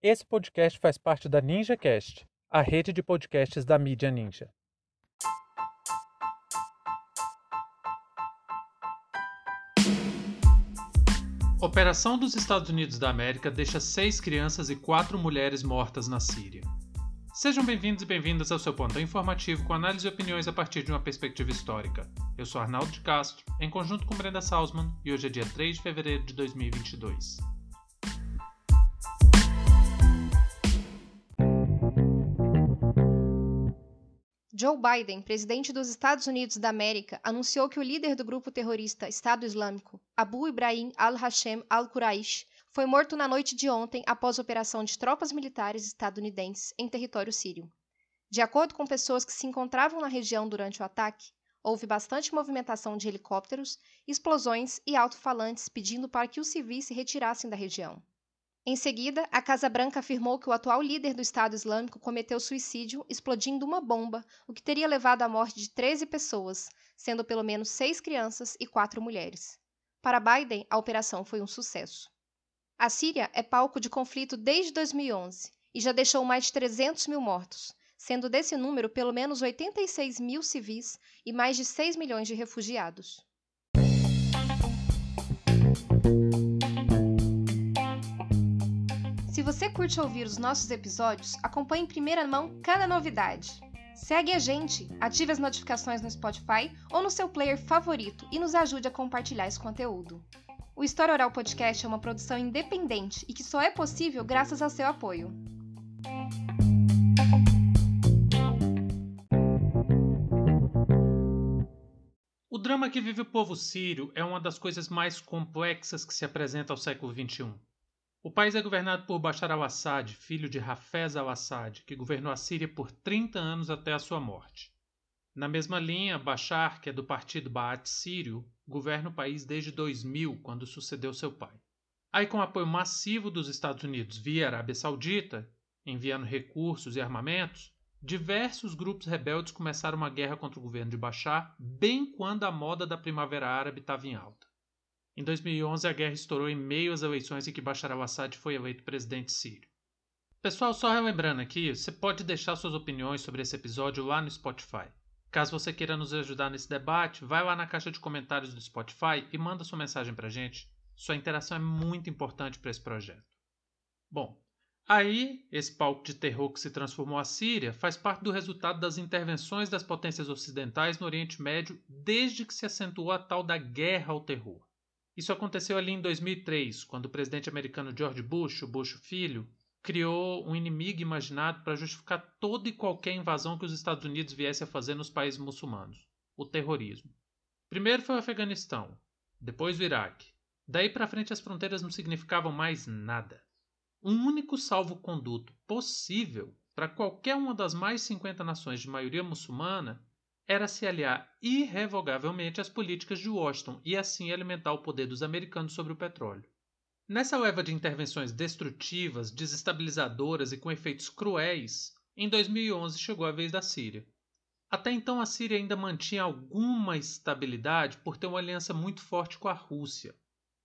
Esse podcast faz parte da NinjaCast, a rede de podcasts da mídia Ninja. Operação dos Estados Unidos da América deixa seis crianças e quatro mulheres mortas na Síria. Sejam bem-vindos e bem-vindas ao seu ponto informativo com análise e opiniões a partir de uma perspectiva histórica. Eu sou Arnaldo de Castro, em conjunto com Brenda Salzman, e hoje é dia 3 de fevereiro de 2022. Joe Biden, presidente dos Estados Unidos da América, anunciou que o líder do grupo terrorista Estado Islâmico, Abu Ibrahim al-Hashem al-Quraish, foi morto na noite de ontem após operação de tropas militares estadunidenses em território sírio. De acordo com pessoas que se encontravam na região durante o ataque, houve bastante movimentação de helicópteros, explosões e alto-falantes pedindo para que os civis se retirassem da região. Em seguida, a Casa Branca afirmou que o atual líder do Estado Islâmico cometeu suicídio explodindo uma bomba, o que teria levado à morte de 13 pessoas, sendo pelo menos seis crianças e quatro mulheres. Para Biden, a operação foi um sucesso. A Síria é palco de conflito desde 2011 e já deixou mais de 300 mil mortos, sendo desse número pelo menos 86 mil civis e mais de 6 milhões de refugiados. Se você curte ouvir os nossos episódios, acompanhe em primeira mão cada novidade. Segue a gente, ative as notificações no Spotify ou no seu player favorito e nos ajude a compartilhar esse conteúdo. O História Oral Podcast é uma produção independente e que só é possível graças ao seu apoio. O drama que vive o povo sírio é uma das coisas mais complexas que se apresenta ao século XXI. O país é governado por Bashar al-Assad, filho de Hafez al-Assad, que governou a Síria por 30 anos até a sua morte. Na mesma linha, Bashar, que é do partido Baath sírio, governa o país desde 2000, quando sucedeu seu pai. Aí, com apoio massivo dos Estados Unidos via Arábia Saudita, enviando recursos e armamentos, diversos grupos rebeldes começaram uma guerra contra o governo de Bashar, bem quando a moda da Primavera Árabe estava em alta. Em 2011, a guerra estourou em meio às eleições em que Bashar al-Assad foi eleito presidente sírio. Pessoal, só relembrando aqui, você pode deixar suas opiniões sobre esse episódio lá no Spotify. Caso você queira nos ajudar nesse debate, vai lá na caixa de comentários do Spotify e manda sua mensagem pra gente. Sua interação é muito importante para esse projeto. Bom, aí esse palco de terror que se transformou a Síria faz parte do resultado das intervenções das potências ocidentais no Oriente Médio desde que se acentuou a tal da guerra ao terror. Isso aconteceu ali em 2003, quando o presidente americano George Bush, o Bush filho, criou um inimigo imaginado para justificar toda e qualquer invasão que os Estados Unidos viessem a fazer nos países muçulmanos: o terrorismo. Primeiro foi o Afeganistão, depois o Iraque. Daí para frente as fronteiras não significavam mais nada. Um único salvo-conduto possível para qualquer uma das mais 50 nações de maioria muçulmana era se aliar irrevogavelmente às políticas de Washington e assim alimentar o poder dos americanos sobre o petróleo. Nessa leva de intervenções destrutivas, desestabilizadoras e com efeitos cruéis, em 2011 chegou a vez da Síria. Até então, a Síria ainda mantinha alguma estabilidade por ter uma aliança muito forte com a Rússia.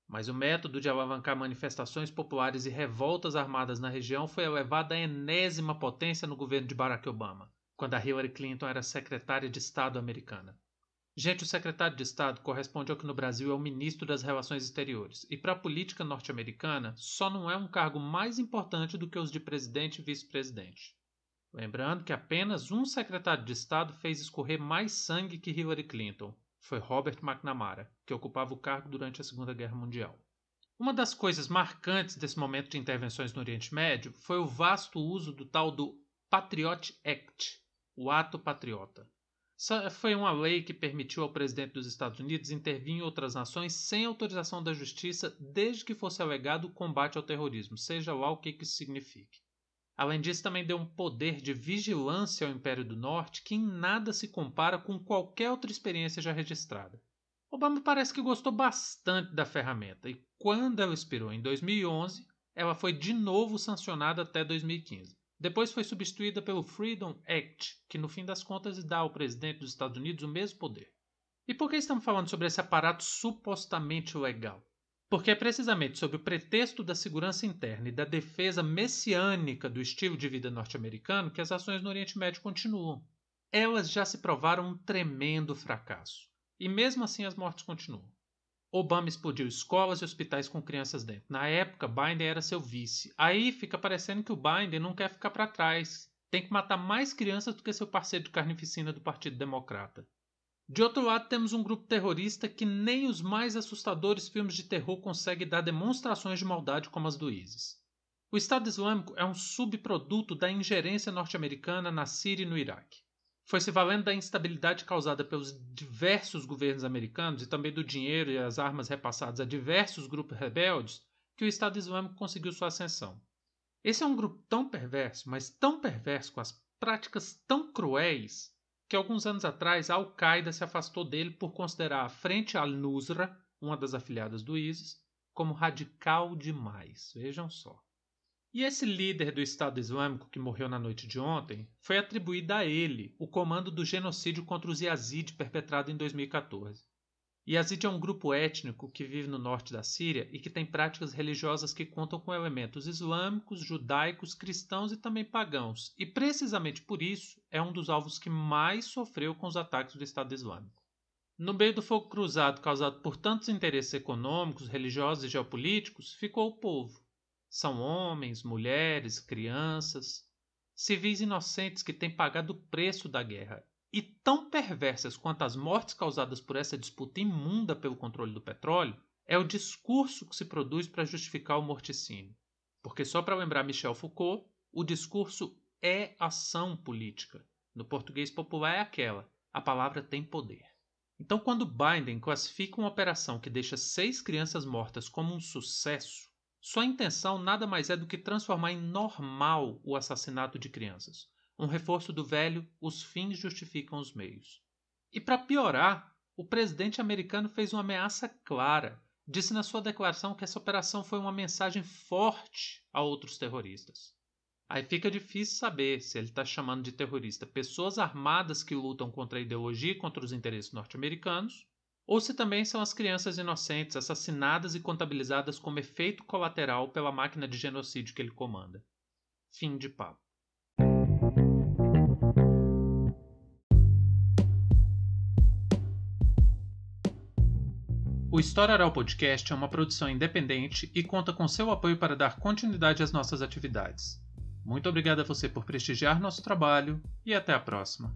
Mas o método de alavancar manifestações populares e revoltas armadas na região foi elevado à enésima potência no governo de Barack Obama quando a Hillary Clinton era secretária de Estado americana. Gente, o secretário de Estado corresponde ao que no Brasil é o ministro das Relações Exteriores, e para a política norte-americana só não é um cargo mais importante do que os de presidente e vice-presidente. Lembrando que apenas um secretário de Estado fez escorrer mais sangue que Hillary Clinton. Foi Robert McNamara, que ocupava o cargo durante a Segunda Guerra Mundial. Uma das coisas marcantes desse momento de intervenções no Oriente Médio foi o vasto uso do tal do Patriot Act, o Ato Patriota. Foi uma lei que permitiu ao presidente dos Estados Unidos intervir em outras nações sem autorização da justiça, desde que fosse alegado o combate ao terrorismo, seja lá o que isso signifique. Além disso, também deu um poder de vigilância ao Império do Norte que em nada se compara com qualquer outra experiência já registrada. Obama parece que gostou bastante da ferramenta e, quando ela expirou em 2011, ela foi de novo sancionada até 2015. Depois foi substituída pelo Freedom Act, que no fim das contas dá ao presidente dos Estados Unidos o mesmo poder. E por que estamos falando sobre esse aparato supostamente legal? Porque é precisamente sob o pretexto da segurança interna e da defesa messiânica do estilo de vida norte-americano que as ações no Oriente Médio continuam. Elas já se provaram um tremendo fracasso. E mesmo assim as mortes continuam. Obama explodiu escolas e hospitais com crianças dentro. Na época, Biden era seu vice. Aí fica parecendo que o Biden não quer ficar para trás. Tem que matar mais crianças do que seu parceiro de carnificina do Partido Democrata. De outro lado, temos um grupo terrorista que nem os mais assustadores filmes de terror conseguem dar demonstrações de maldade como as do ISIS. O Estado Islâmico é um subproduto da ingerência norte-americana na Síria e no Iraque. Foi se valendo da instabilidade causada pelos diversos governos americanos e também do dinheiro e as armas repassadas a diversos grupos rebeldes que o Estado Islâmico conseguiu sua ascensão. Esse é um grupo tão perverso, mas tão perverso com as práticas tão cruéis que alguns anos atrás a Al-Qaeda se afastou dele por considerar a Frente al-Nusra, uma das afiliadas do ISIS, como radical demais. Vejam só. E esse líder do Estado Islâmico que morreu na noite de ontem foi atribuído a ele o comando do genocídio contra os Yazid perpetrado em 2014. Yazid é um grupo étnico que vive no norte da Síria e que tem práticas religiosas que contam com elementos islâmicos, judaicos, cristãos e também pagãos, e precisamente por isso é um dos alvos que mais sofreu com os ataques do Estado Islâmico. No meio do fogo cruzado causado por tantos interesses econômicos, religiosos e geopolíticos, ficou o povo. São homens, mulheres, crianças, civis inocentes que têm pagado o preço da guerra e tão perversas quanto as mortes causadas por essa disputa imunda pelo controle do petróleo é o discurso que se produz para justificar o morticínio. Porque, só para lembrar Michel Foucault, o discurso é ação política. No português popular é aquela: a palavra tem poder. Então, quando Biden classifica uma operação que deixa seis crianças mortas como um sucesso, sua intenção nada mais é do que transformar em normal o assassinato de crianças, um reforço do velho os fins justificam os meios. E para piorar, o presidente americano fez uma ameaça clara. Disse na sua declaração que essa operação foi uma mensagem forte a outros terroristas. Aí fica difícil saber se ele está chamando de terrorista pessoas armadas que lutam contra a ideologia e contra os interesses norte-americanos, ou se também são as crianças inocentes assassinadas e contabilizadas como efeito colateral pela máquina de genocídio que ele comanda. Fim de papo. O História Oral Podcast é uma produção independente e conta com seu apoio para dar continuidade às nossas atividades. Muito obrigado a você por prestigiar nosso trabalho e até a próxima.